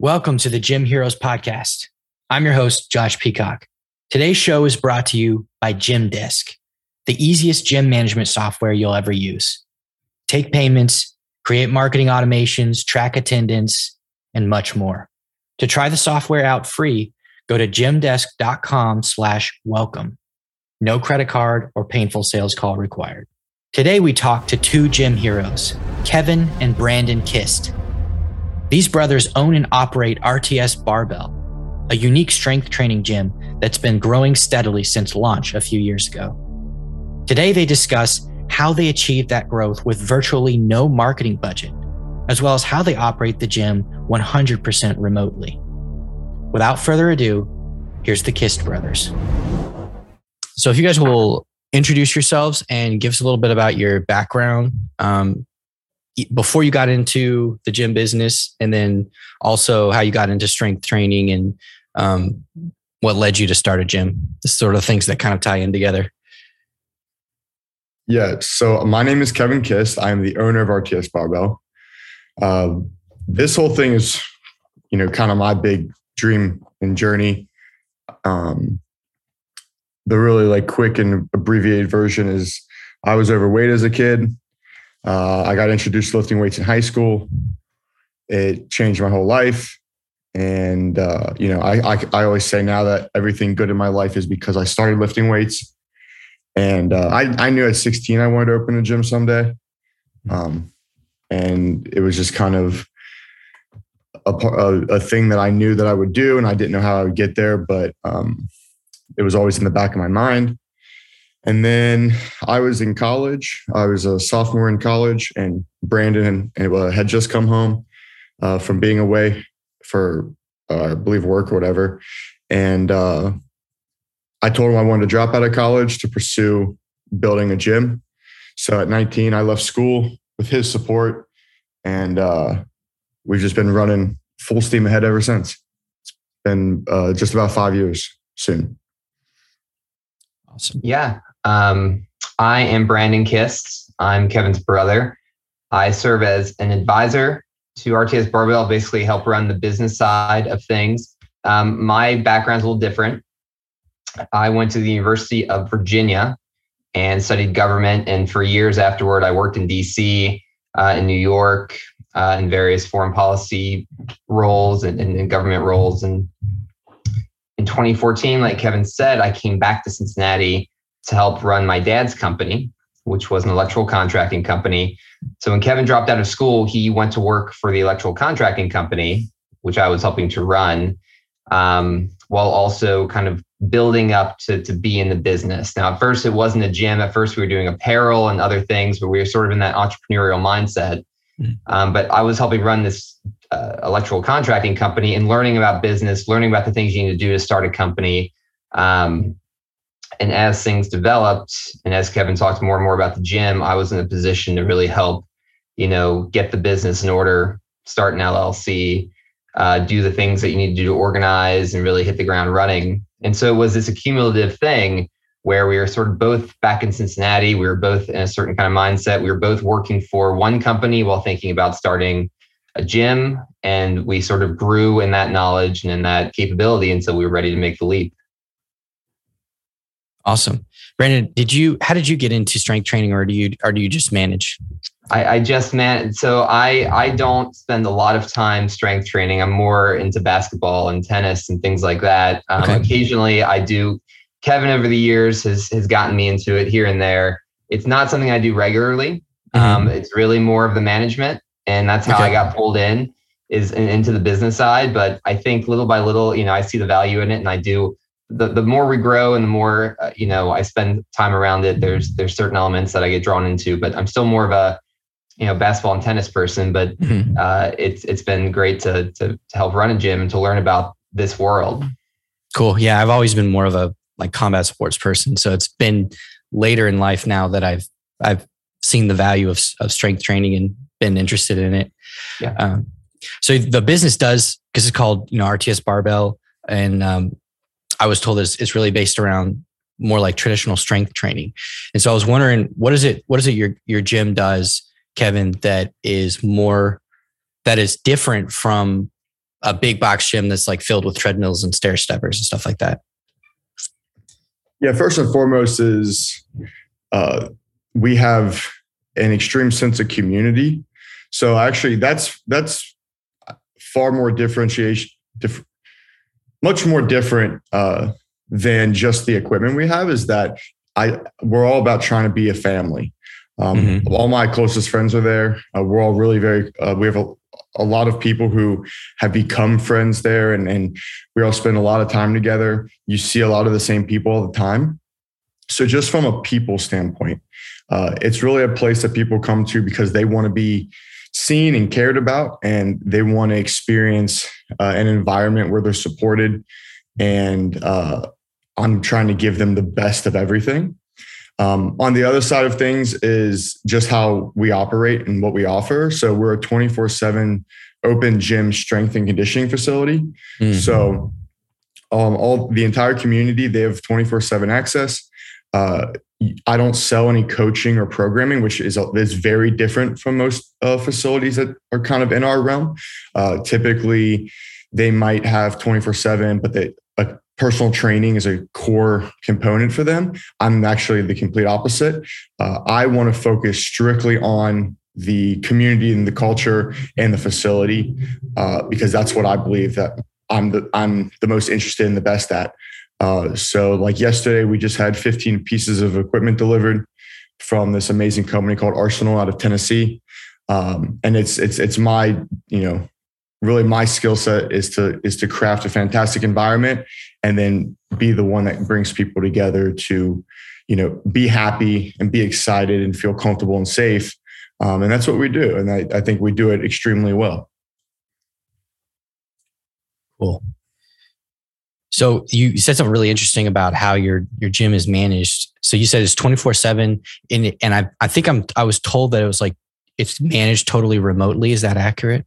Welcome to the Gym Heroes podcast. I'm your host, Josh Peacock. Today's show is brought to you by Gym Gymdesk, the easiest gym management software you'll ever use. Take payments, create marketing automations, track attendance, and much more. To try the software out free, go to gymdesk.com slash welcome. No credit card or painful sales call required. Today we talk to two gym heroes, Kevin and Brandon Kist. These brothers own and operate RTS Barbell, a unique strength training gym that's been growing steadily since launch a few years ago. Today, they discuss how they achieved that growth with virtually no marketing budget, as well as how they operate the gym 100% remotely. Without further ado, here's the Kist brothers. So, if you guys will introduce yourselves and give us a little bit about your background, um, before you got into the gym business and then also how you got into strength training and um, what led you to start a gym the sort of things that kind of tie in together yeah so my name is kevin kist i'm the owner of rts barbell uh, this whole thing is you know kind of my big dream and journey um, the really like quick and abbreviated version is i was overweight as a kid uh, I got introduced to lifting weights in high school. It changed my whole life. And, uh, you know, I, I, I, always say now that everything good in my life is because I started lifting weights. And uh, I, I knew at 16 I wanted to open a gym someday. Um, and it was just kind of a, a, a, thing that I knew that I would do. And I didn't know how I would get there, but um, it was always in the back of my mind. And then I was in college. I was a sophomore in college, and Brandon had just come home uh, from being away for, uh, I believe, work or whatever. And uh, I told him I wanted to drop out of college to pursue building a gym. So at 19, I left school with his support, and uh, we've just been running full steam ahead ever since. It's been uh, just about five years soon. Awesome. Yeah. Um, I am Brandon Kist. I'm Kevin's brother. I serve as an advisor to RTS Barbell, basically help run the business side of things. Um, my background's a little different. I went to the University of Virginia and studied government. And for years afterward, I worked in DC, uh, in New York, uh, in various foreign policy roles and, and, and government roles. And in 2014, like Kevin said, I came back to Cincinnati to help run my dad's company, which was an electrical contracting company. So when Kevin dropped out of school, he went to work for the electrical contracting company, which I was helping to run, um, while also kind of building up to, to be in the business. Now, at first, it wasn't a gym. At first, we were doing apparel and other things, but we were sort of in that entrepreneurial mindset. Hmm. Um, but I was helping run this uh, electrical contracting company and learning about business, learning about the things you need to do to start a company. Um, and as things developed, and as Kevin talked more and more about the gym, I was in a position to really help, you know, get the business in order, start an LLC, uh, do the things that you need to do to organize and really hit the ground running. And so it was this accumulative thing where we were sort of both back in Cincinnati. We were both in a certain kind of mindset. We were both working for one company while thinking about starting a gym. And we sort of grew in that knowledge and in that capability until we were ready to make the leap. Awesome. Brandon, did you how did you get into strength training or do you or do you just manage? I, I just man so I I don't spend a lot of time strength training. I'm more into basketball and tennis and things like that. Um, okay. Occasionally I do Kevin over the years has has gotten me into it here and there. It's not something I do regularly. Mm-hmm. Um, it's really more of the management, and that's how okay. I got pulled in is in, into the business side. But I think little by little, you know, I see the value in it, and I do the, the more we grow and the more uh, you know I spend time around it, there's there's certain elements that I get drawn into. But I'm still more of a you know basketball and tennis person. But mm-hmm. uh, it's it's been great to, to to help run a gym and to learn about this world. Cool. Yeah, I've always been more of a like combat sports person. So it's been later in life now that I've I've seen the value of of strength training and been interested in it. Yeah. Um, So the business does because it's called you know RTS Barbell, and um, I was told it's, it's really based around more like traditional strength training. And so I was wondering, what is it? What is it your your gym does, Kevin? That is more that is different from a big box gym that's like filled with treadmills and stair steppers and stuff like that. Yeah, first and foremost is uh, we have an extreme sense of community. So actually, that's that's far more differentiation, diff- much more different uh, than just the equipment we have. Is that I we're all about trying to be a family. Um, mm-hmm. All my closest friends are there. Uh, we're all really very. Uh, we have a, a lot of people who have become friends there, and and we all spend a lot of time together. You see a lot of the same people all the time. So just from a people standpoint, uh, it's really a place that people come to because they want to be seen and cared about, and they want to experience uh, an environment where they're supported. And uh, I'm trying to give them the best of everything. Um, on the other side of things is just how we operate and what we offer. So we're a 24 7 open gym strength and conditioning facility. Mm-hmm. So um, all the entire community, they have 24 7 access. Uh, I don't sell any coaching or programming, which is is very different from most uh, facilities that are kind of in our realm. Uh, typically, they might have twenty four seven, but they, a personal training is a core component for them. I'm actually the complete opposite. Uh, I want to focus strictly on the community and the culture and the facility uh, because that's what I believe that I'm the I'm the most interested in the best at. Uh, so, like yesterday, we just had 15 pieces of equipment delivered from this amazing company called Arsenal out of Tennessee, um, and it's it's it's my you know really my skill set is to is to craft a fantastic environment and then be the one that brings people together to you know be happy and be excited and feel comfortable and safe um, and that's what we do and I, I think we do it extremely well cool so you said something really interesting about how your your gym is managed. So you said it's 24/7 and and I I think I'm I was told that it was like it's managed totally remotely. Is that accurate?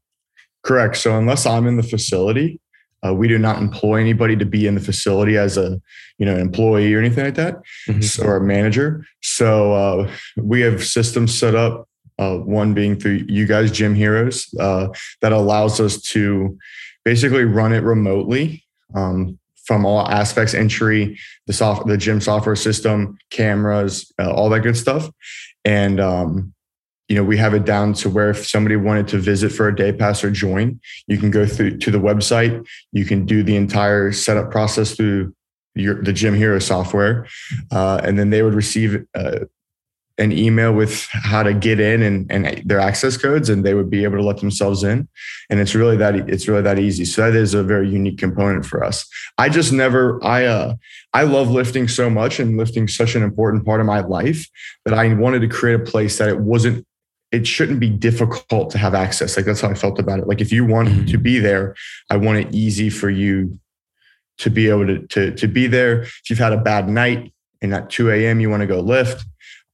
Correct. So unless I'm in the facility, uh, we do not employ anybody to be in the facility as a you know employee or anything like that. Mm-hmm. So our manager. So uh, we have systems set up. Uh, one being through you guys, Gym Heroes, uh, that allows us to basically run it remotely. Um, from all aspects entry the soft the gym software system cameras uh, all that good stuff and um, you know we have it down to where if somebody wanted to visit for a day pass or join you can go through to the website. You can do the entire setup process through your, the gym hero software. Uh, and then they would receive uh, an email with how to get in and, and their access codes and they would be able to let themselves in. And it's really that it's really that easy. So that is a very unique component for us. I just never i uh i love lifting so much and lifting such an important part of my life that i wanted to create a place that it wasn't it shouldn't be difficult to have access like that's how i felt about it like if you want mm-hmm. to be there i want it easy for you to be able to to, to be there if you've had a bad night and at 2 a.m you want to go lift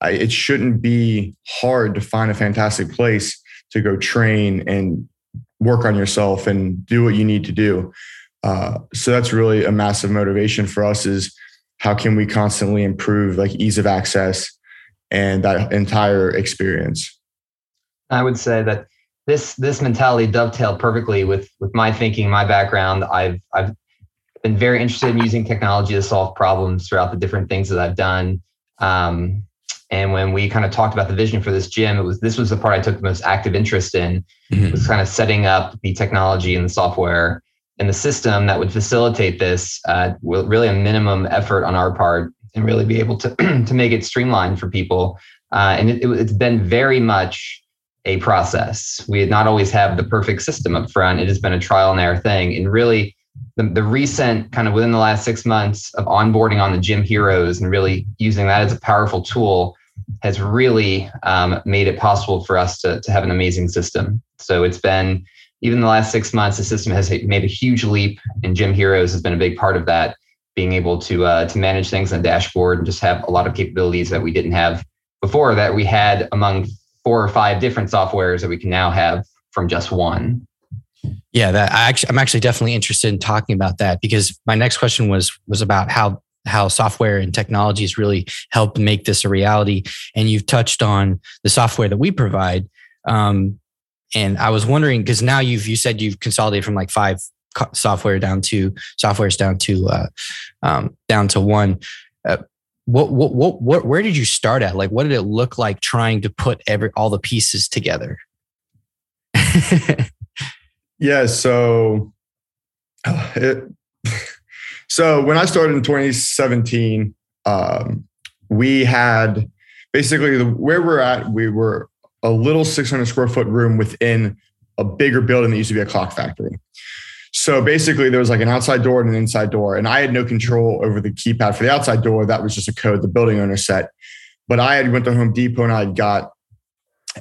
it shouldn't be hard to find a fantastic place to go train and work on yourself and do what you need to do. Uh, so that's really a massive motivation for us is how can we constantly improve like ease of access and that entire experience. I would say that this this mentality dovetailed perfectly with with my thinking, my background. I've I've been very interested in using technology to solve problems throughout the different things that I've done. Um, and when we kind of talked about the vision for this gym, it was this was the part I took the most active interest in. Mm-hmm. Was kind of setting up the technology and the software and the system that would facilitate this. Uh, really, a minimum effort on our part, and really be able to to make it streamlined for people. Uh, and it, it, it's been very much a process. We not always have the perfect system up front. It has been a trial and error thing, and really the, the recent kind of within the last six months of onboarding on the gym heroes and really using that as a powerful tool has really um, made it possible for us to, to have an amazing system. So it's been even the last six months, the system has made a huge leap, and Gym Heroes has been a big part of that. Being able to uh, to manage things on dashboard and just have a lot of capabilities that we didn't have before that we had among four or five different softwares that we can now have from just one. Yeah, that I actually, I'm actually definitely interested in talking about that because my next question was was about how how software and technologies really help make this a reality. And you've touched on the software that we provide. Um, and I was wondering because now you've you said you've consolidated from like five software down to softwares down to uh, um, down to one. Uh, what, what what what where did you start at? Like, what did it look like trying to put every all the pieces together? yeah. So it, so when I started in 2017, um, we had basically the, where we're at. We were a little 600 square foot room within a bigger building that used to be a clock factory. So basically, there was like an outside door and an inside door, and I had no control over the keypad for the outside door. That was just a code the building owner set. But I had went to Home Depot and I had got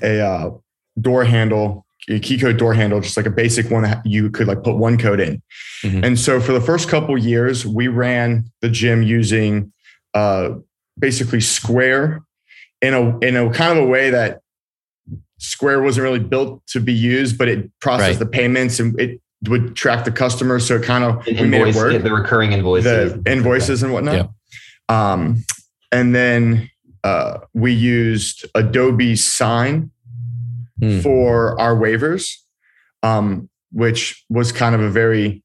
a uh, door handle, a key code door handle, just like a basic one that you could like put one code in. Mm-hmm. And so for the first couple years, we ran the gym using uh, basically Square in a in a kind of a way that Square wasn't really built to be used, but it processed right. the payments and it would track the customer. So it kind of we made it work. The recurring invoices, the invoices and whatnot. Yeah. Um, and then uh, we used Adobe Sign hmm. for our waivers, um, which was kind of a very,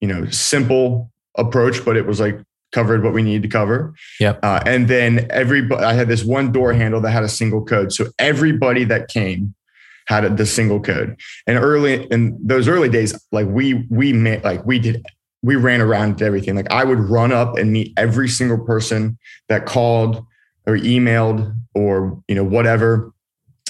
you know, simple approach, but it was like covered what we needed to cover. Yep. Uh, and then everybody, I had this one door handle that had a single code. So everybody that came had the single code. And early in those early days, like we we met, like we did we ran around everything. Like I would run up and meet every single person that called or emailed or you know whatever.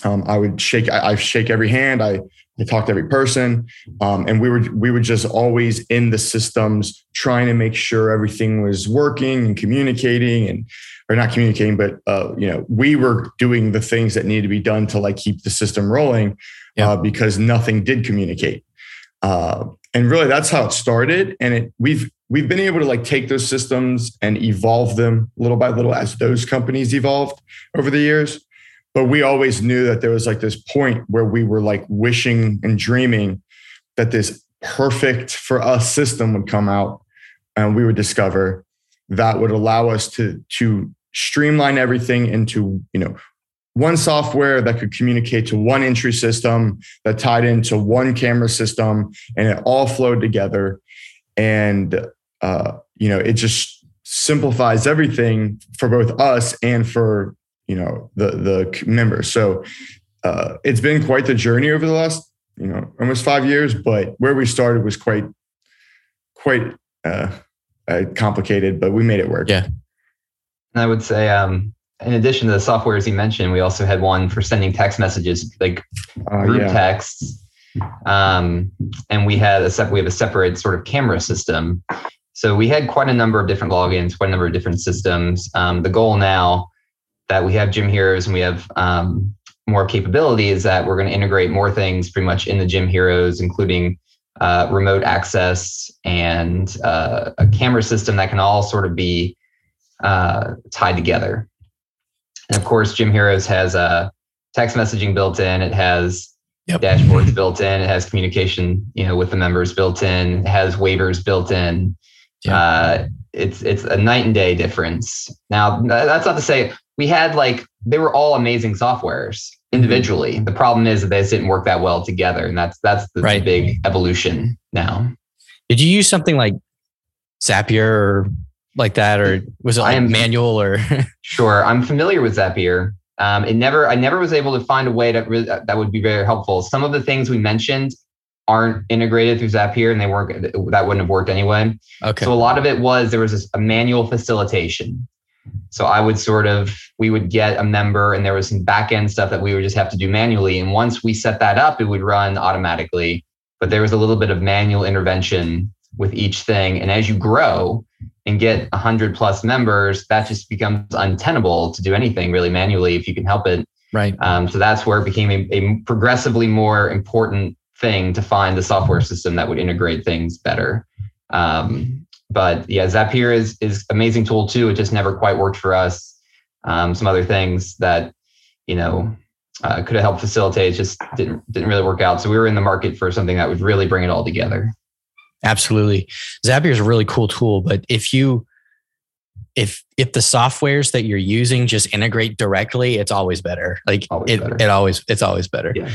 Um, I would shake I, I shake every hand. I I talked to every person, um, and we were we were just always in the systems trying to make sure everything was working and communicating and or not communicating, but uh, you know we were doing the things that needed to be done to like keep the system rolling yeah. uh, because nothing did communicate. Uh, and really, that's how it started. And it we've we've been able to like take those systems and evolve them little by little as those companies evolved over the years but we always knew that there was like this point where we were like wishing and dreaming that this perfect for us system would come out and we would discover that would allow us to to streamline everything into you know one software that could communicate to one entry system that tied into one camera system and it all flowed together and uh, you know it just simplifies everything for both us and for you know the the members. So uh, it's been quite the journey over the last you know almost five years. But where we started was quite quite uh, uh, complicated, but we made it work. Yeah. And I would say, um, in addition to the softwares you mentioned, we also had one for sending text messages, like uh, group yeah. texts. Um, and we had a sep- we have a separate sort of camera system. So we had quite a number of different logins, quite a number of different systems. Um, the goal now that we have Gym Heroes and we have um, more capability is that we're going to integrate more things pretty much in the Gym Heroes, including uh, remote access and uh, a camera system that can all sort of be uh, tied together. And of course, Gym Heroes has uh, text messaging built in. It has yep. dashboards built in. It has communication, you know, with the members built in. It has waivers built in. Yep. Uh, it's it's a night and day difference. Now, that's not to say we had like they were all amazing softwares mm-hmm. individually. Mm-hmm. The problem is that they just didn't work that well together, and that's that's the right. big evolution now. Did you use something like Zapier or like that, or was it like am, manual or? sure, I'm familiar with Zapier. Um, it never, I never was able to find a way to that would be very helpful. Some of the things we mentioned aren't integrated through Zapier, and they weren't that wouldn't have worked anyway. Okay. So a lot of it was there was this, a manual facilitation. So I would sort of, we would get a member and there was some back end stuff that we would just have to do manually. And once we set that up, it would run automatically. But there was a little bit of manual intervention with each thing. And as you grow and get 100 plus members, that just becomes untenable to do anything really manually if you can help it. Right. Um, so that's where it became a, a progressively more important thing to find the software system that would integrate things better. Um, but yeah, Zapier is is amazing tool too. It just never quite worked for us. Um, some other things that you know uh, could have helped facilitate. It just didn't didn't really work out. So we were in the market for something that would really bring it all together. Absolutely, Zapier is a really cool tool, but if you if if the softwares that you're using just integrate directly, it's always better. Like always it, better. it always it's always better. Yeah.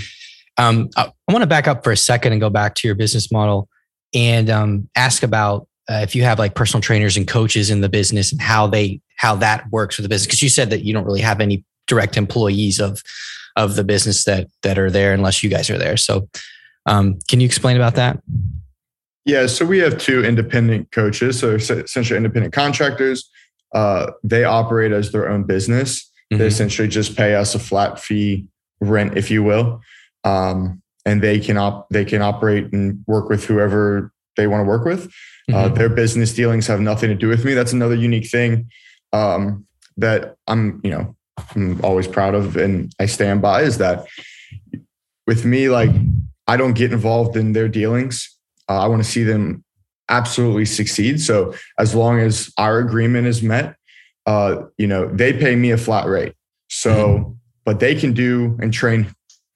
Um, I, I want to back up for a second and go back to your business model and um, ask about uh, if you have like personal trainers and coaches in the business and how they how that works with the business because you said that you don't really have any direct employees of of the business that that are there unless you guys are there so um, can you explain about that yeah so we have two independent coaches so essentially independent contractors uh, they operate as their own business mm-hmm. they essentially just pay us a flat fee rent if you will um, and they can op- they can operate and work with whoever they want to work with uh, mm-hmm. Uh, their business dealings have nothing to do with me. That's another unique thing um, that I'm, you know, I'm always proud of and I stand by is that with me, like I don't get involved in their dealings. Uh, I want to see them absolutely succeed. So as long as our agreement is met, uh, you know, they pay me a flat rate. So, mm-hmm. but they can do and train.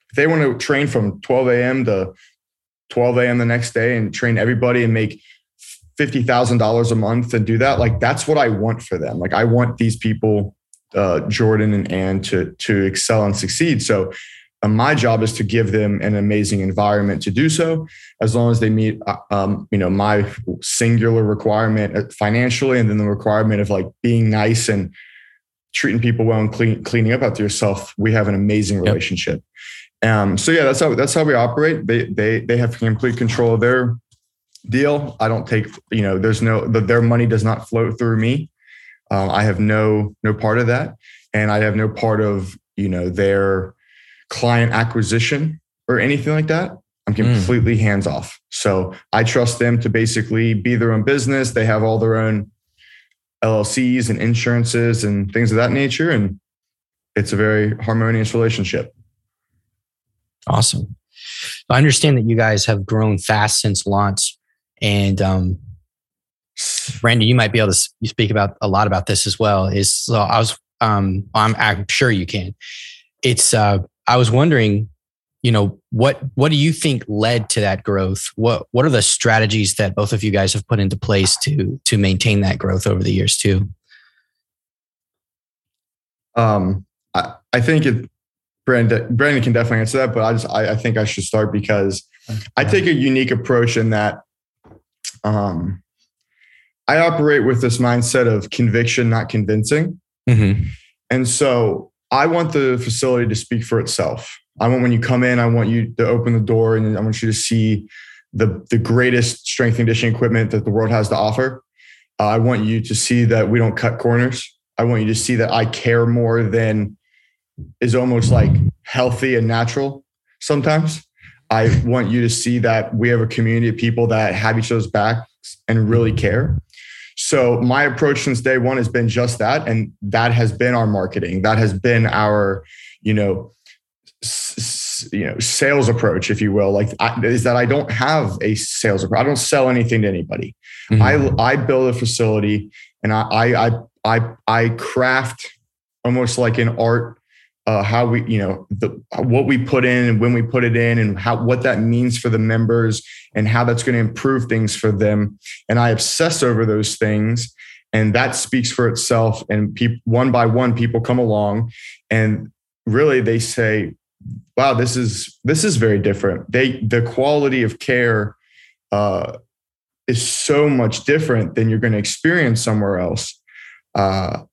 If they want to train from 12 a.m. to 12 a.m. the next day and train everybody and make $50,000 a month and do that, like that's what I want for them. Like I want these people, uh, Jordan and Ann to, to excel and succeed. So uh, my job is to give them an amazing environment to do so as long as they meet, uh, um, you know, my singular requirement uh, financially, and then the requirement of like being nice and treating people well and clean, cleaning up after yourself. We have an amazing relationship. Yep. Um, so yeah, that's how, that's how we operate. They, they, they have complete control of their deal. I don't take, you know, there's no, the, their money does not flow through me. Um, I have no, no part of that. And I have no part of, you know, their client acquisition or anything like that. I'm hmm. completely mm. hands off. So I trust them to basically be their own business. They have all their own LLCs and insurances and things of that nature. And it's a very harmonious relationship. Awesome. I understand that you guys have grown fast since launch. And um, Brandon, you might be able to you speak about a lot about this as well. Is so I was um, I'm, I'm sure you can. It's uh, I was wondering, you know, what what do you think led to that growth? What what are the strategies that both of you guys have put into place to to maintain that growth over the years too? Um, I, I think it, Brandon Brandon can definitely answer that, but I just I, I think I should start because I take a unique approach in that um, I operate with this mindset of conviction, not convincing. Mm-hmm. And so I want the facility to speak for itself. I want when you come in, I want you to open the door and I want you to see the, the greatest strength and conditioning equipment that the world has to offer. Uh, I want you to see that we don't cut corners. I want you to see that I care more than is almost like healthy and natural sometimes. I want you to see that we have a community of people that have each other's backs and really care. So my approach since day one has been just that, and that has been our marketing. That has been our, you know, s- you know, sales approach, if you will. Like I, is that I don't have a sales approach. I don't sell anything to anybody. Mm-hmm. I I build a facility, and I I I I craft almost like an art uh, how we, you know, the, what we put in and when we put it in and how, what that means for the members and how that's going to improve things for them. And I obsess over those things and that speaks for itself. And people, one by one, people come along and really they say, wow, this is, this is very different. They, the quality of care, uh, is so much different than you're going to experience somewhere else. Uh,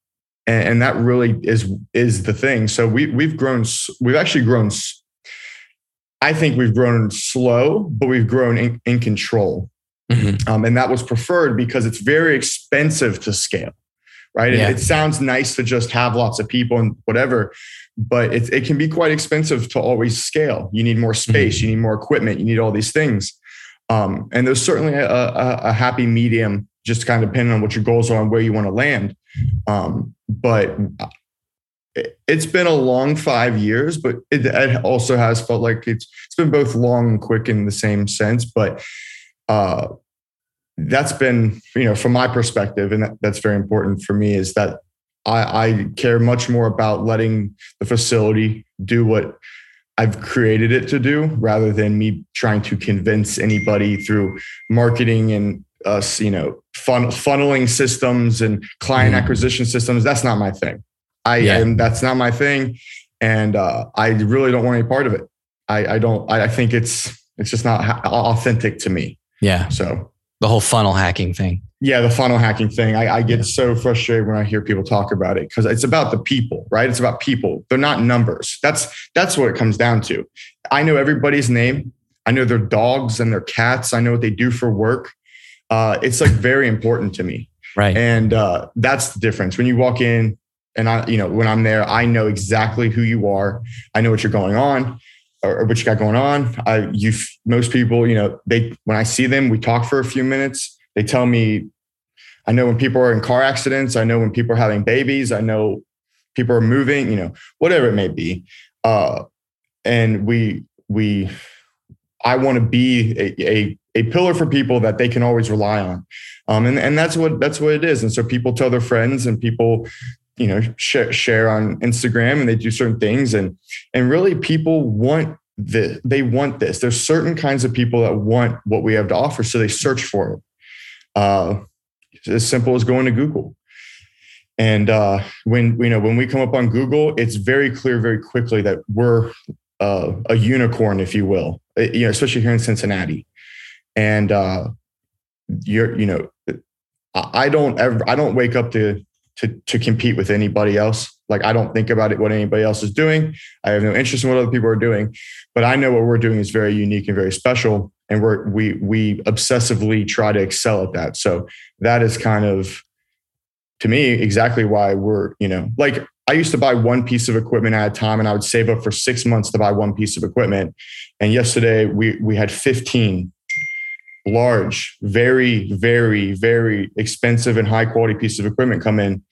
and, and that really is is the thing. So we we've grown. We've actually grown. I think we've grown slow, but we've grown in, in control. Mm-hmm. Um, and that was preferred because it's very expensive to scale, right? Yeah. It, it, sounds nice to just have lots of people and whatever, but it, it can be quite expensive to always scale. You need more space, mm-hmm. you need more equipment, you need all these things. Um, and there's certainly a, a, a, happy medium, just kind of depending on what your goals are and where you want to land. Um, but it's been a long five years, but it, it, also has felt like it's it's been both long and quick in the same sense. But uh, that's been, you know, from my perspective, and that, that's very important for me, is that I, I care much more about letting the facility do what I've created it to do rather than me trying to convince anybody through marketing and us, you know, fun, funneling systems and client mm. acquisition systems. That's not my thing. I yeah. and that's not my thing. And uh, I really don't want any part of it. I, I don't. I, I think it's it's just not authentic to me. Yeah. So the whole funnel hacking thing. Yeah, the funnel hacking thing. I, I get so frustrated when I hear people talk about it because it's about the people, right? It's about people. They're not numbers. That's that's what it comes down to. I know everybody's name. I know their dogs and their cats. I know what they do for work. Uh, it's like very important to me. Right. And uh, that's the difference. When you walk in and I, you know, when I'm there, I know exactly who you are. I know what you're going on or, or what you got going on. I, you, most people, you know, they, when I see them, we talk for a few minutes. They tell me, I know when people are in car accidents. I know when people are having babies. I know people are moving, you know, whatever it may be. Uh, and we, we, I want to be a, a, a pillar for people that they can always rely on. Um, and, and that's what, that's what it is. And so people tell their friends and people you know share, share on instagram and they do certain things. And and really people want this they want this. There's certain kinds of people that want what we have to offer so they search for it. Uh as simple as going to google. And uh when you know when we come up on google it's very clear very quickly that we're uh, a unicorn if you will uh, you know especially here in cincinnati and uh you're you know i don't ever i don't wake up to to to compete with anybody else. Like I don't think about it what anybody else is doing. I have no interest in what other people are doing, but I know what we're doing is very unique and very special, and we're we we obsessively try to excel at that. So that is kind of to me exactly why we're you know like I used to buy one piece of equipment at a time, and I would save up for six months to buy one piece of equipment. And yesterday we we had fifteen large, very, very, very expensive and high quality piece of equipment come in.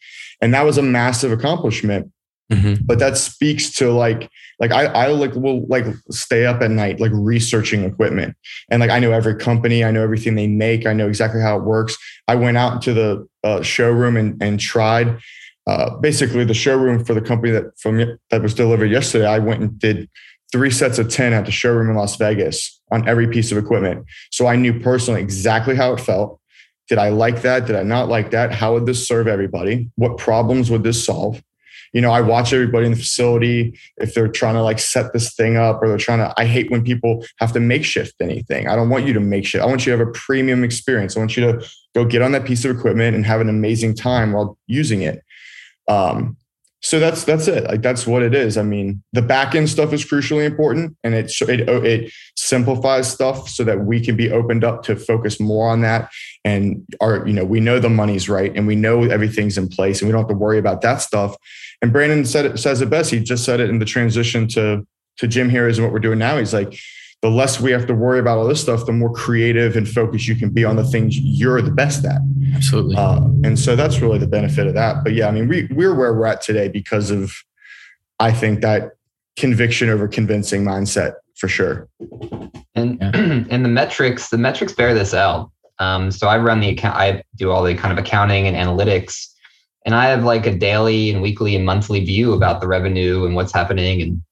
And that was a massive accomplishment. Mm-hmm. But that speaks to like, like I, I like will like stay up at night, like researching equipment. And like I know every company, I know everything they make, I know exactly how it works. I went out to the uh, showroom and, and tried uh, basically the showroom for the company that from that was delivered yesterday. I went and did three sets of 10 at the showroom in Las Vegas on every piece of equipment. So I knew personally exactly how it felt. Did I like that? Did I not like that? How would this serve everybody? What problems would this solve? You know, I watch everybody in the facility if they're trying to like set this thing up or they're trying to. I hate when people have to makeshift anything. I don't want you to make shit. I want you to have a premium experience. I want you to go get on that piece of equipment and have an amazing time while using it. Um, so that's that's it. Like that's what it is. I mean the back end stuff is crucially important and it, it oh, it simplifies stuff so that we can be opened up to focus more on that and our you know we know the money's right and we know everything's in place and we don't have to worry about that stuff. And brandon said it says it best. He just said it in the transition to to Gym Heroes what we're doing now. He's like the less we have to worry about all this stuff, the more creative and focused you can be on the things you're the best at. Absolutely. Uh, and so that's really the benefit of that. But yeah, I mean, we, we're where we're at today because of, I think that conviction over convincing mindset for sure. And, yeah. and the metrics, the metrics bear this out. Um, so I run the account, I do all the kind of accounting and analytics and I have like a daily and weekly and monthly view about the revenue and what's happening and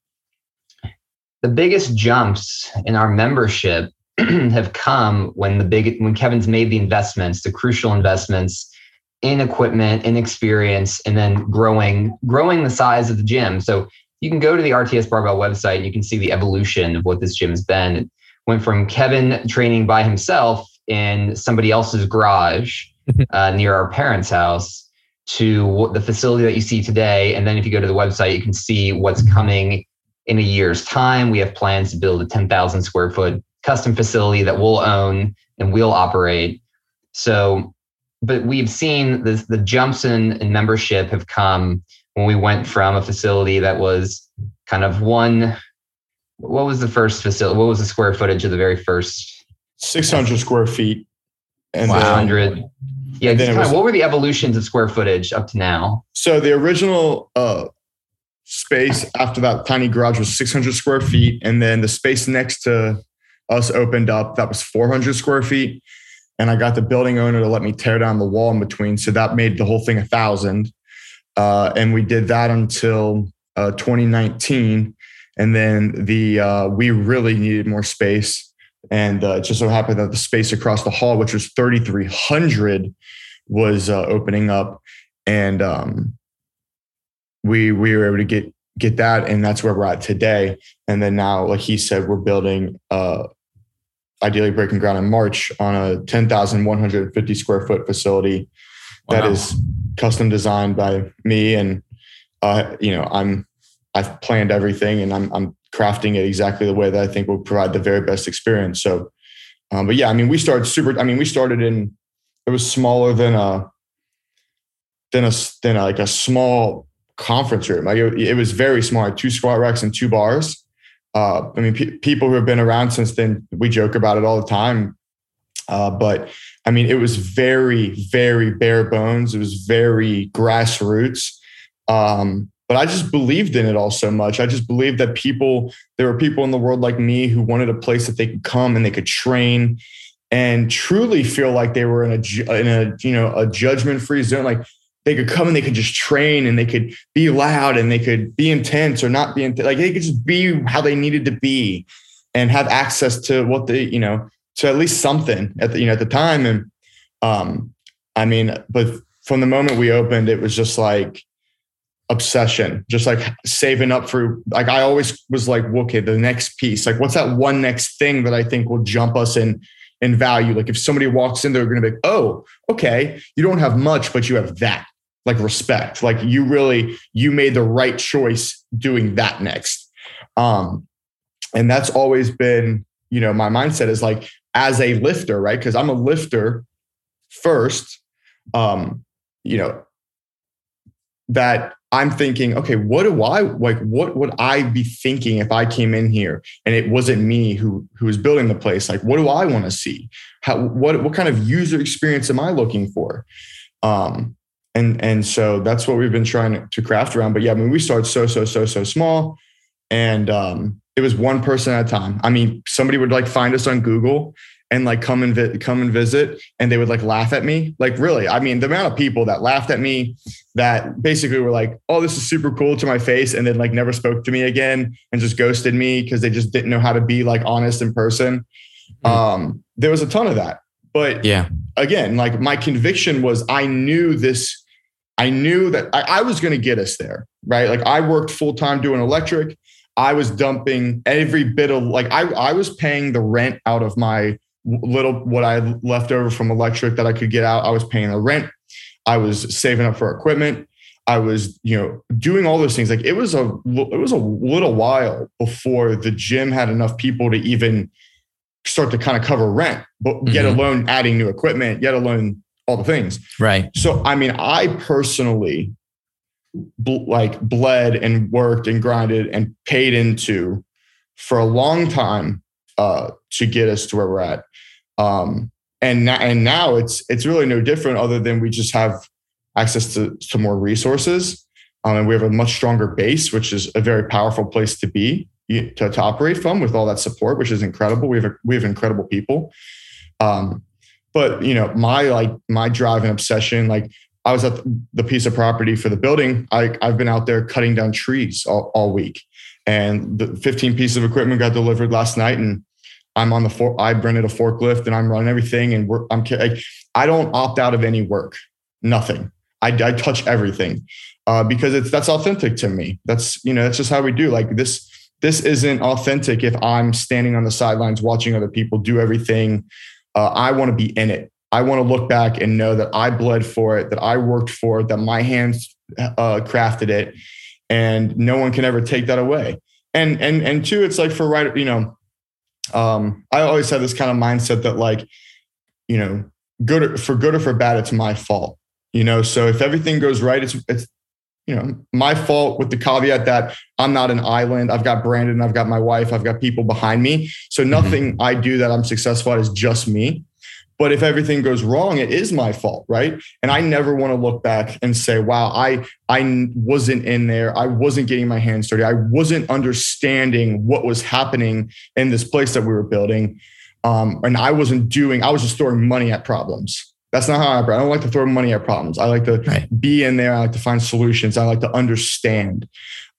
the biggest jumps in our membership have come when the big when Kevin's made the investments, the crucial investments in equipment, in experience, and then growing growing the size of the gym. So you can go to the RTS Barbell website and you can see the evolution of what this gym has been. It went from Kevin training by himself in somebody else's garage uh, near our parents' house to the facility that you see today. And then if you go to the website, you can see what's coming in a year's time, we have plans to build a 10,000 square foot custom facility that we'll own and we'll operate. So, but we've seen this, the jumps in, in membership have come when we went from a facility that was kind of one. What was the first facility? What was the square footage of the very first? 600 square feet. And 100. Yeah, kind was, of, what were the evolutions of square footage up to now? So the original uh, space after that tiny garage was 600 square feet. And then the space next to us opened up that was 400 square feet. And I got the building owner to let me tear down the wall in between. So that made the whole thing a thousand. uh, and we did that until uh, 2019. And then the uh, we really needed more space, and uh, it just so happened that the space across the hall, which was 3,300, was uh, opening up, and um, we we were able to get get that, and that's where we're at today. And then now, like he said, we're building uh, ideally breaking ground in March on a 10,150 square foot facility wow. that is custom designed by me. And, uh, you know, I'm, I've planned everything and I'm, I'm crafting it exactly the way that I think will provide the very best experience. So, um, but yeah, I mean, we started super, I mean, we started in, it was smaller than a, than a, than a, like a small conference room. Like it, it was very small, two squat racks and two bars uh, I mean, pe- people who have been around since then, we joke about it all the time. Uh, but I mean, it was very, very bare bones. It was very grassroots. Um, but I just believed in it all so much. I just believed that people, there were people in the world like me who wanted a place that they could come and they could train and truly feel like they were in a, in a, you know, a judgment free zone. Like they could come and they could just train and they could be loud and they could be intense or not be intense. Like they could just be how they needed to be and have access to what they, you know, to at least something at the, you know, at the time. And, um, I mean, but from the moment we opened, it was just like obsession, just like saving up for, like, I always was like, okay, the next piece, like, what's that one next thing that I think will jump us in in value? Like if somebody walks in, they're going to be like, oh, okay, you don't have much, but you have that like respect. Like you really you made the right choice doing that next. Um, and that's always been, you know, my mindset is like as a lifter, right? Because I'm a lifter first. Um, you know, that I'm thinking, okay, what do I like? What would I be thinking if I came in here and it wasn't me who who was building the place? Like, what do I want to see? How what what kind of user experience am I looking for? Um, and and so that's what we've been trying to craft around. But yeah i mean we started so so so so small. And um, it was one person at a time. I mean somebody would like find us on google and like come and vi- come and visit and they would like laugh at me. Like really i mean the amount of people that laughed at me that basically were like oh this is super cool to my face and then like never spoke to me again and just ghosted me because they just didn't know how to be like honest in person. Mm. um, there was a ton of that. But yeah. again like my conviction was i knew this I knew that I, I was going to get us there, right? Like I worked full time doing electric. I was dumping every bit of like I I was paying the rent out of my little what I left over from electric that I could get out. I was paying the rent. I was saving up for equipment. I was, you know, doing all those things. Like it was a it was a little while before the gym had enough people to even start to kind of cover rent, but mm-hmm. yet alone adding new equipment, yet alone all the things. Right. So, I mean, I personally bl- like bled and worked and grinded and paid into for a long time uh, to get us to where we're at. Um, and now, and now it's it's really no different other than we just have access to, to more resources. Um, and we have a much stronger base, which is a very powerful place to be to, to operate from with all that support, which is incredible. We have a, we have incredible people. Um, but you know, my like my drive and obsession, like I was at the piece of property for the building. I, I've been out there cutting down trees all, all week, and the 15 pieces of equipment got delivered last night, and I'm on the for I rented a forklift and I'm running everything, and we're, I'm like, I don't opt out of any work, nothing. I, I touch everything uh, because it's that's authentic to me. That's you know that's just how we do. Like this this isn't authentic if I'm standing on the sidelines watching other people do everything uh, I want to be in it. I want to look back and know that I bled for it, that I worked for it, that my hands uh, crafted it, and no one can ever take that away. And and and two, it's like for right, you know, um, I always had this kind of mindset that like, you know, good or, for good or for bad, it's my fault. You know, so if everything goes right, it's it's you know my fault with the caveat that I'm not an island. I've got Brandon, I've got my wife, I've got people behind me. So mm-hmm. nothing mm-hmm. I do that I'm successful at is just me. But if everything goes wrong, it is my fault, right? And I never want to look back and say, "Wow, I I wasn't in there. I wasn't getting my hands dirty. I wasn't understanding what was happening in this place that we were building, um, and I wasn't doing. I was just throwing money at problems." That's not how I operate. I don't like to throw money at problems. I like to right. be in there. I like to find solutions. I like to understand.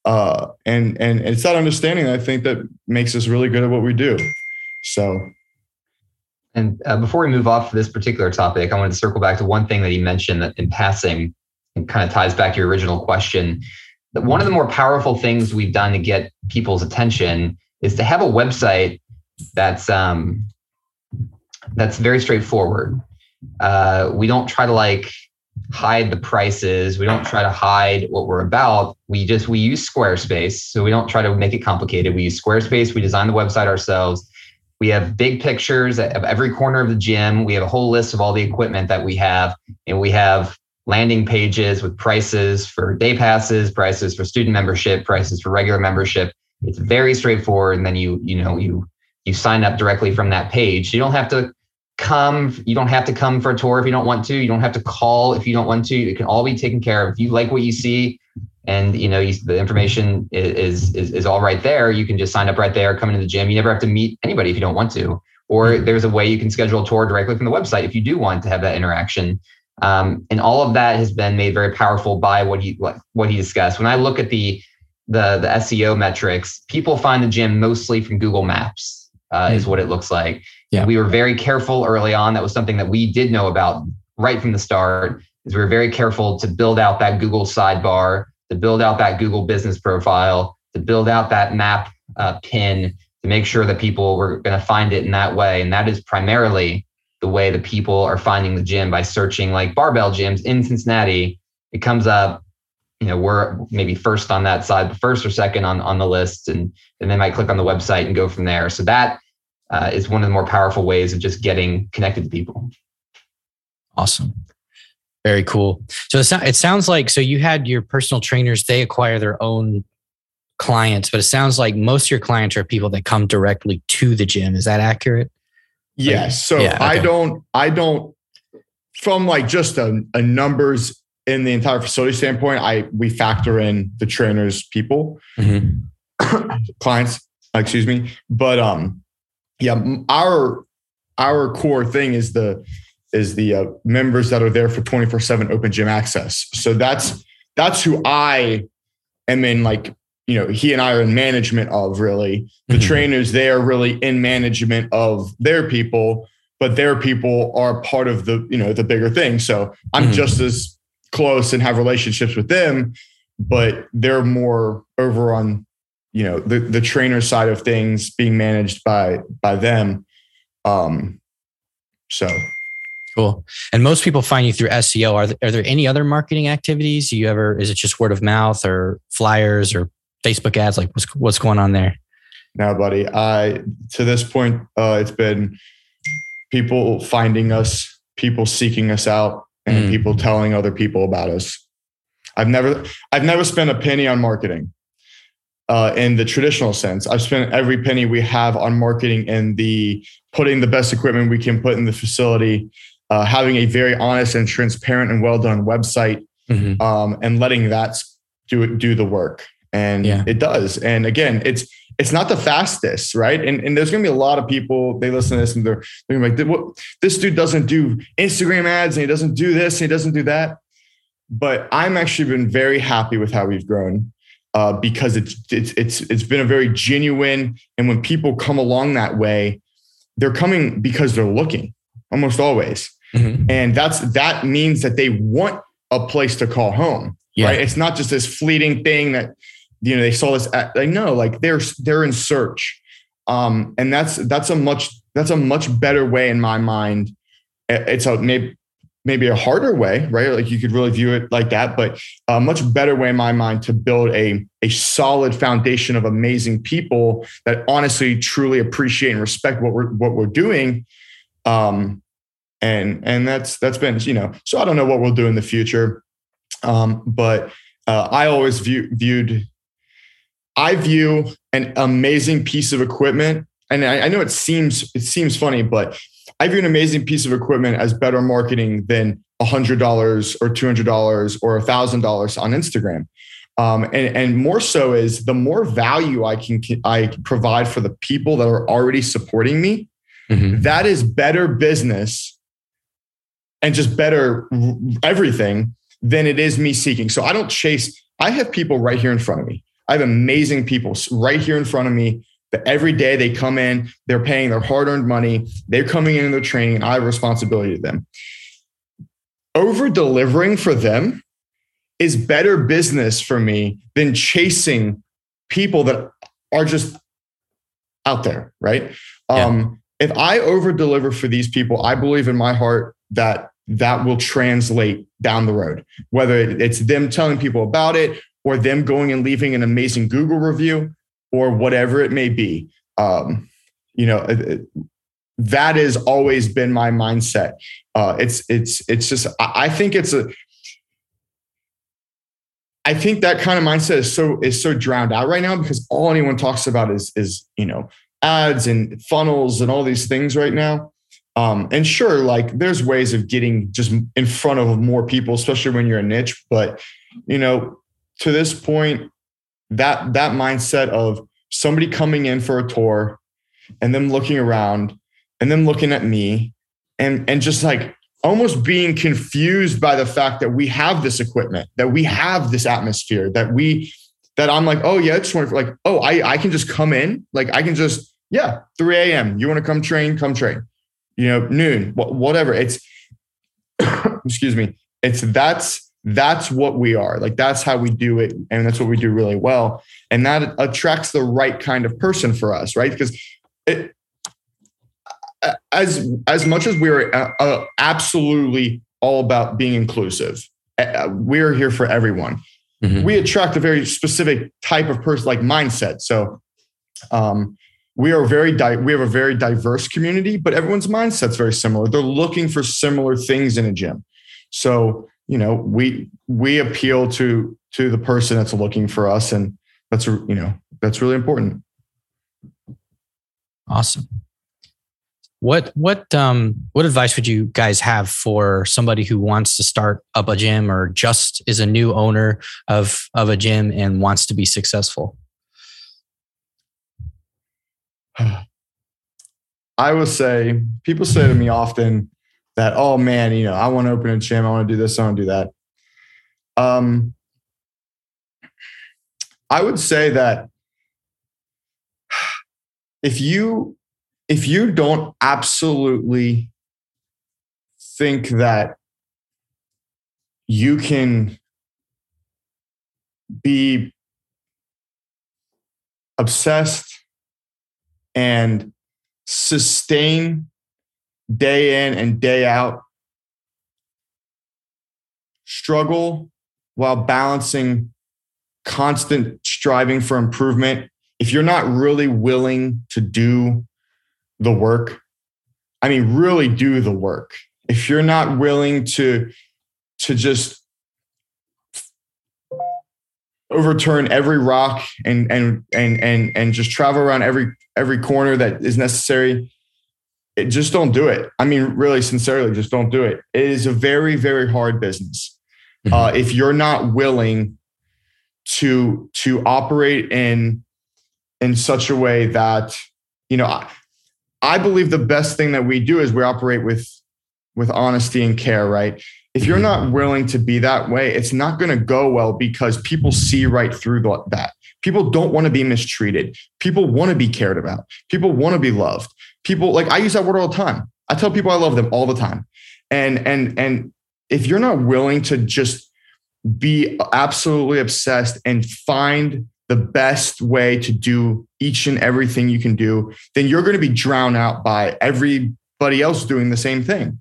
Uh, and and it's that understanding I think that makes us really good at what we do. So. And uh, before we move off this particular topic, I wanted to circle back to one thing that you mentioned that in passing, and kind of ties back to your original question. That one of the more powerful things we've done to get people's attention is to have a website that's um, that's very straightforward. Uh, we don't try to like hide the prices. We don't try to hide what we're about. We just we use Squarespace, so we don't try to make it complicated. We use Squarespace. We design the website ourselves. We have big pictures of every corner of the gym. We have a whole list of all the equipment that we have, and we have landing pages with prices for day passes, prices for student membership, prices for regular membership. It's very straightforward, and then you you know you you sign up directly from that page. You don't have to come. You don't have to come for a tour if you don't want to. You don't have to call if you don't want to. It can all be taken care of. If you like what you see, and you know you, the information is, is is all right there, you can just sign up right there. Come into the gym. You never have to meet anybody if you don't want to. Or mm-hmm. there's a way you can schedule a tour directly from the website if you do want to have that interaction. Um, and all of that has been made very powerful by what he what, what he discussed. When I look at the the the SEO metrics, people find the gym mostly from Google Maps. Uh, mm-hmm. Is what it looks like. Yeah. We were very careful early on. That was something that we did know about right from the start. Is we were very careful to build out that Google sidebar, to build out that Google business profile, to build out that map uh, pin, to make sure that people were going to find it in that way. And that is primarily the way that people are finding the gym by searching like barbell gyms in Cincinnati. It comes up, you know, we're maybe first on that side, but first or second on, on the list, and, and they might click on the website and go from there. So that uh, is one of the more powerful ways of just getting connected to people. Awesome. Very cool. So it sounds like so you had your personal trainers, they acquire their own clients, but it sounds like most of your clients are people that come directly to the gym. Is that accurate? Yes. So yeah, okay. I don't, I don't, from like just a, a numbers in the entire facility standpoint, I we factor in the trainers, people, mm-hmm. clients, excuse me. But um, yeah, our our core thing is the is the uh, members that are there for 24 7 open gym access. So that's that's who I am in like, you know, he and I are in management of really. The mm-hmm. trainers, they are really in management of their people, but their people are part of the, you know, the bigger thing. So I'm mm-hmm. just as close and have relationships with them, but they're more over on you know the the trainer side of things being managed by by them. Um so. Cool. And most people find you through seo are there, are there any other marketing activities you ever is it just word of mouth or flyers or facebook ads? Like what's what's going on there? Now buddy. I to this point uh it's been people finding us people seeking us out and mm. people telling other people about us. I've never i've never spent a penny on marketing uh, in the traditional sense. I've spent every penny we have on marketing and the putting the best equipment we can put in the facility, uh, having a very honest and transparent and well done website, mm-hmm. um, and letting that do do the work. And yeah. it does. And again, it's it's not the fastest, right? And, and there's going to be a lot of people they listen to this and they're, they're like, what, this dude doesn't do Instagram ads and he doesn't do this and he doesn't do that. But I'm actually been very happy with how we've grown uh, because it's it's it's it's been a very genuine. And when people come along that way, they're coming because they're looking almost always, mm-hmm. and that's that means that they want a place to call home. Yeah. Right? It's not just this fleeting thing that you know they saw this. At, like no, like they're they're in search, um, and that's that's a much that's a much better way in my mind. It's a maybe maybe a harder way, right? Like you could really view it like that, but a much better way in my mind to build a, a solid foundation of amazing people that honestly truly appreciate and respect what we're what we're doing. Um, and and that's that's been, you know, so I don't know what we'll do in the future. Um, but uh, I always view, viewed I view an amazing piece of equipment. And I, I know it seems it seems funny, but I view an amazing piece of equipment as better marketing than $100 or $200 or $1,000 on Instagram. Um, and, and more so is the more value I can I provide for the people that are already supporting me, mm-hmm. that is better business and just better everything than it is me seeking. So I don't chase. I have people right here in front of me. I have amazing people right here in front of me that every day they come in, they're paying their hard earned money, they're coming in and they're training, and I have responsibility to them. Over delivering for them is better business for me than chasing people that are just out there, right? Yeah. Um, if I over deliver for these people, I believe in my heart that that will translate down the road, whether it's them telling people about it or them going and leaving an amazing Google review or whatever it may be. Um, you know, that has always been my mindset. Uh, it's it's it's just I think it's a I think that kind of mindset is so is so drowned out right now because all anyone talks about is is you know ads and funnels and all these things right now. Um, and sure, like there's ways of getting just in front of more people, especially when you're a niche. But you know, to this point, that that mindset of somebody coming in for a tour and them looking around and them looking at me and and just like almost being confused by the fact that we have this equipment, that we have this atmosphere, that we that I'm like, oh yeah, it's like, oh, I I can just come in, like I can just yeah, 3 a.m. You want to come train, come train. You know, noon, whatever. It's excuse me. It's that's that's what we are. Like that's how we do it, and that's what we do really well, and that attracts the right kind of person for us, right? Because it, as as much as we're uh, uh, absolutely all about being inclusive, uh, we're here for everyone. Mm-hmm. We attract a very specific type of person, like mindset. So, um, we are very di- we have a very diverse community, but everyone's mindset's very similar. They're looking for similar things in a gym. So, you know, we we appeal to to the person that's looking for us, and that's you know that's really important. Awesome. What what um what advice would you guys have for somebody who wants to start up a gym or just is a new owner of of a gym and wants to be successful? I will say people say to me often that oh man, you know, I want to open a gym, I want to do this, I want to do that. Um I would say that if you if you don't absolutely think that you can be obsessed and sustain day in and day out, struggle while balancing constant striving for improvement. If you're not really willing to do the work. I mean, really do the work. If you're not willing to, to just overturn every rock and and and and and just travel around every every corner that is necessary it, just don't do it i mean really sincerely just don't do it it is a very very hard business mm-hmm. uh, if you're not willing to to operate in in such a way that you know I believe the best thing that we do is we operate with with honesty and care, right? If you're not willing to be that way, it's not going to go well because people see right through that. People don't want to be mistreated. People want to be cared about. People want to be loved. People like I use that word all the time. I tell people I love them all the time. And and and if you're not willing to just be absolutely obsessed and find the best way to do each and everything you can do, then you're going to be drowned out by everybody else doing the same thing.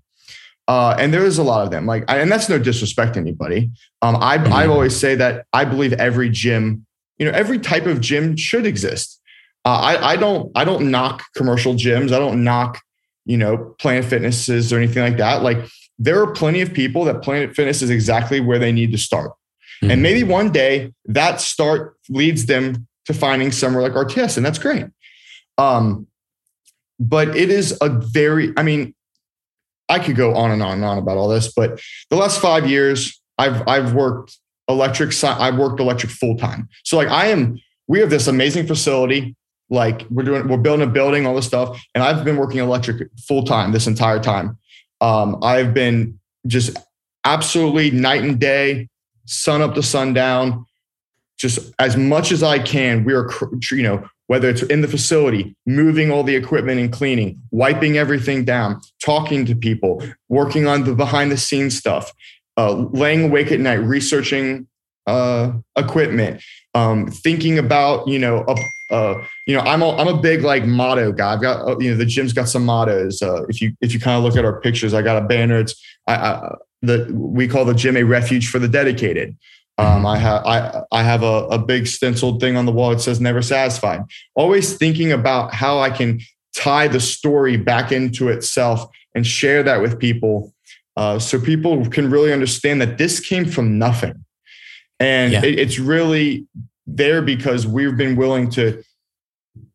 Uh, and there is a lot of them. Like, and that's no disrespect to anybody. Um, I mm-hmm. I always say that I believe every gym, you know, every type of gym should exist. Uh, I I don't I don't knock commercial gyms. I don't knock you know Planet Fitnesses or anything like that. Like there are plenty of people that Planet Fitness is exactly where they need to start. Mm-hmm. And maybe one day that start leads them to finding somewhere like RTS, and that's great. Um, but it is a very, I mean, I could go on and on and on about all this, but the last five years, I've I've worked electric. I've worked electric full time. So like I am, we have this amazing facility. Like we're doing, we're building a building, all this stuff, and I've been working electric full time this entire time. Um, I've been just absolutely night and day, sun up to sundown. Just as much as I can, we are, you know, whether it's in the facility, moving all the equipment and cleaning, wiping everything down, talking to people, working on the behind the scenes stuff, uh, laying awake at night, researching uh, equipment, um, thinking about, you know, a, uh, you know, I'm a, I'm a big like motto guy. I've got, uh, you know, the gym's got some mottos. Uh, if you, if you kind of look at our pictures, I got a banner. It's, I, I, the, we call the gym a refuge for the dedicated. Um, I have I I have a, a big stenciled thing on the wall. It says "Never Satisfied." Always thinking about how I can tie the story back into itself and share that with people, uh, so people can really understand that this came from nothing, and yeah. it, it's really there because we've been willing to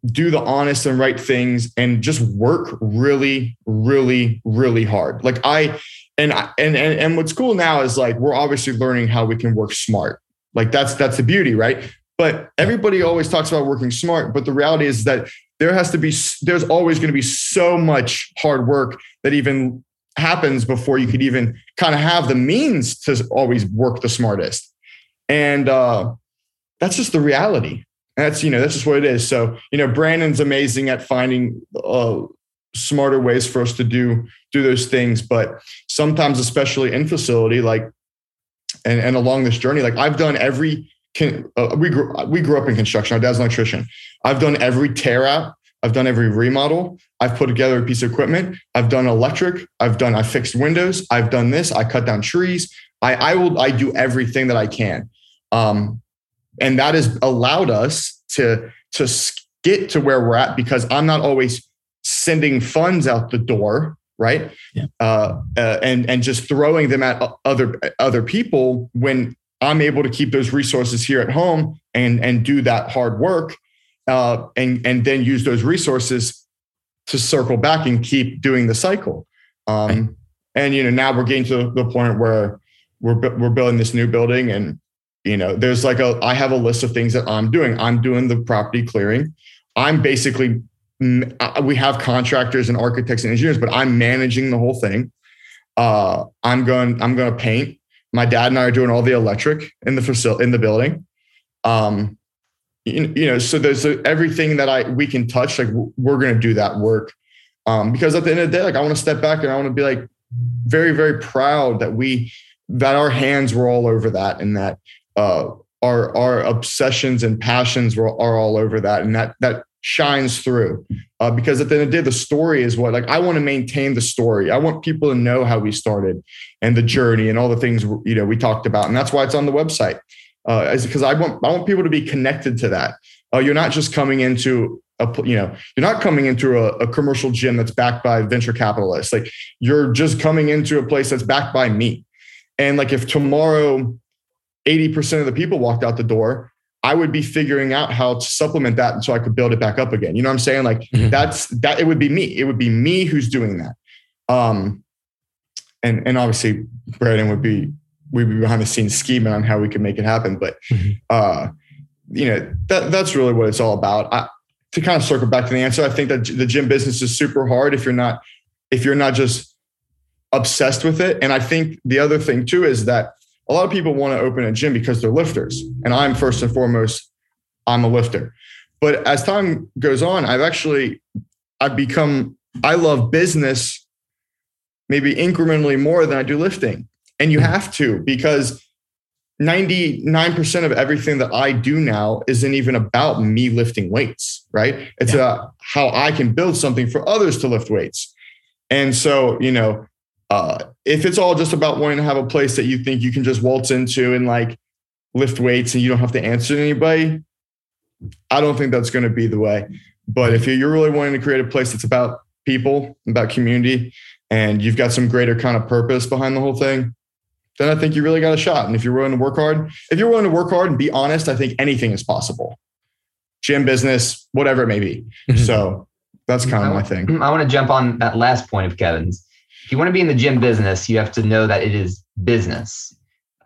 do the honest and right things and just work really, really, really hard. Like I and and and and what's cool now is like we're obviously learning how we can work smart. Like that's that's the beauty, right? But everybody always talks about working smart, but the reality is that there has to be there's always going to be so much hard work that even happens before you could even kind of have the means to always work the smartest. And uh that's just the reality. That's you know that's just what it is. So you know Brandon's amazing at finding uh, smarter ways for us to do do those things. But sometimes especially in facility like and, and along this journey like i've done every uh, we grew we grew up in construction. Our dad's an electrician. I've done every tear out. I've done every remodel. I've put together a piece of equipment. I've done electric. I've done i fixed windows. I've done this. I cut down trees. I i will i do everything that i can. Um and that has allowed us to to get to where we're at because i'm not always sending funds out the door right yeah. uh, uh, and and just throwing them at other other people when i'm able to keep those resources here at home and and do that hard work uh, and and then use those resources to circle back and keep doing the cycle um, right. and you know now we're getting to the point where we're we're building this new building and you know there's like a i have a list of things that i'm doing i'm doing the property clearing i'm basically we have contractors and architects and engineers, but I'm managing the whole thing. Uh, I'm going. I'm going to paint. My dad and I are doing all the electric in the facility in the building. Um, you, you know, so there's a, everything that I we can touch. Like we're going to do that work. Um, because at the end of the day, like I want to step back and I want to be like very, very proud that we that our hands were all over that and that uh, our our obsessions and passions were are all over that and that that shines through. Uh, because at the end of the day the story is what like i want to maintain the story. I want people to know how we started and the journey and all the things you know we talked about and that's why it's on the website. Uh, because i want i want people to be connected to that. Uh, you're not just coming into a you know you're not coming into a, a commercial gym that's backed by venture capitalists. Like you're just coming into a place that's backed by me. And like if tomorrow 80% of the people walked out the door I would be figuring out how to supplement that so I could build it back up again. You know what I'm saying? Like mm-hmm. that's that it would be me. It would be me who's doing that. Um and and obviously Brandon would be we'd be behind the scenes scheming on how we could make it happen. But mm-hmm. uh, you know, that that's really what it's all about. I, to kind of circle back to the answer, I think that the gym business is super hard if you're not if you're not just obsessed with it. And I think the other thing too is that a lot of people want to open a gym because they're lifters. And I'm first and foremost, I'm a lifter. But as time goes on, I've actually I've become I love business maybe incrementally more than I do lifting. And you have to because 99% of everything that I do now isn't even about me lifting weights, right? It's yeah. about how I can build something for others to lift weights. And so, you know, uh, if it's all just about wanting to have a place that you think you can just waltz into and like lift weights and you don't have to answer to anybody, I don't think that's going to be the way. But if you're really wanting to create a place that's about people, about community, and you've got some greater kind of purpose behind the whole thing, then I think you really got a shot. And if you're willing to work hard, if you're willing to work hard and be honest, I think anything is possible. Gym business, whatever it may be. Mm-hmm. So that's kind of my thing. I want to jump on that last point of Kevin's if you want to be in the gym business, you have to know that it is business,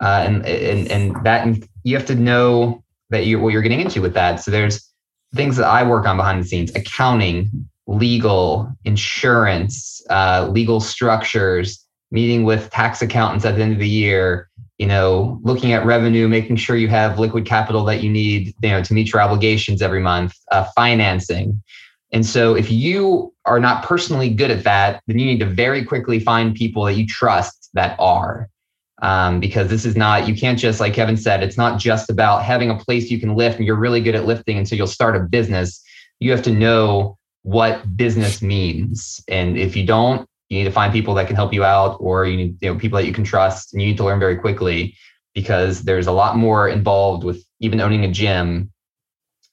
uh, and and and that you have to know that you what you're getting into with that. So there's things that I work on behind the scenes: accounting, legal, insurance, uh, legal structures, meeting with tax accountants at the end of the year, you know, looking at revenue, making sure you have liquid capital that you need, you know, to meet your obligations every month, uh, financing. And so if you are not personally good at that, then you need to very quickly find people that you trust that are. Um, because this is not, you can't just, like Kevin said, it's not just about having a place you can lift and you're really good at lifting. And so you'll start a business. You have to know what business means. And if you don't, you need to find people that can help you out or you need you know people that you can trust and you need to learn very quickly because there's a lot more involved with even owning a gym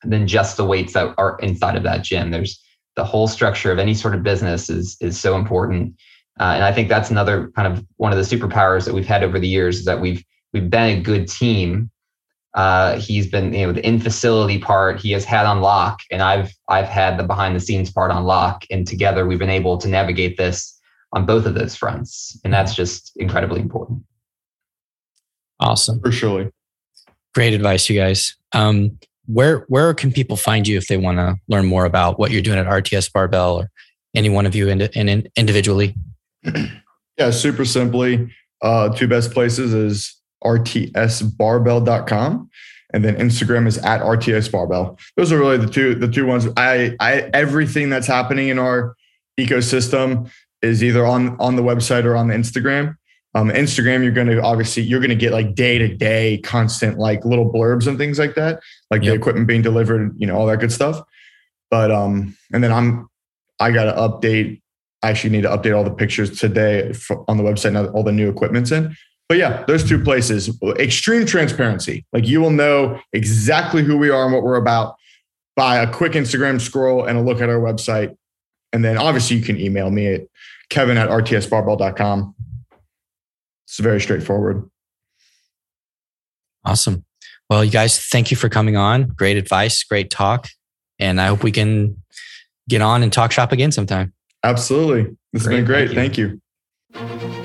than just the weights that are inside of that gym there's the whole structure of any sort of business is is so important uh, and i think that's another kind of one of the superpowers that we've had over the years is that we've we've been a good team uh, he's been you know the in facility part he has had on lock and i've i've had the behind the scenes part on lock and together we've been able to navigate this on both of those fronts. And that's just incredibly important. Awesome. For sure. Great advice, you guys. Um, where where can people find you if they want to learn more about what you're doing at RTS Barbell or any one of you in, in, in individually? yeah, super simply. Uh, two best places is rtsbarbell.com and then Instagram is at RTS Barbell. Those are really the two the two ones. I I everything that's happening in our ecosystem is either on on the website or on the Instagram. Um, Instagram, you're going to obviously you're going to get like day to day, constant like little blurbs and things like that, like yep. the equipment being delivered, you know, all that good stuff. But um, and then I'm I got to update. I actually need to update all the pictures today on the website. Now all the new equipment's in. But yeah, those two places, extreme transparency. Like you will know exactly who we are and what we're about by a quick Instagram scroll and a look at our website. And then obviously you can email me at kevin at rtsbarbell.com. It's very straightforward. Awesome. Well, you guys, thank you for coming on. Great advice, great talk. And I hope we can get on and talk shop again sometime. Absolutely. This great. has been great. Thank you. Thank you.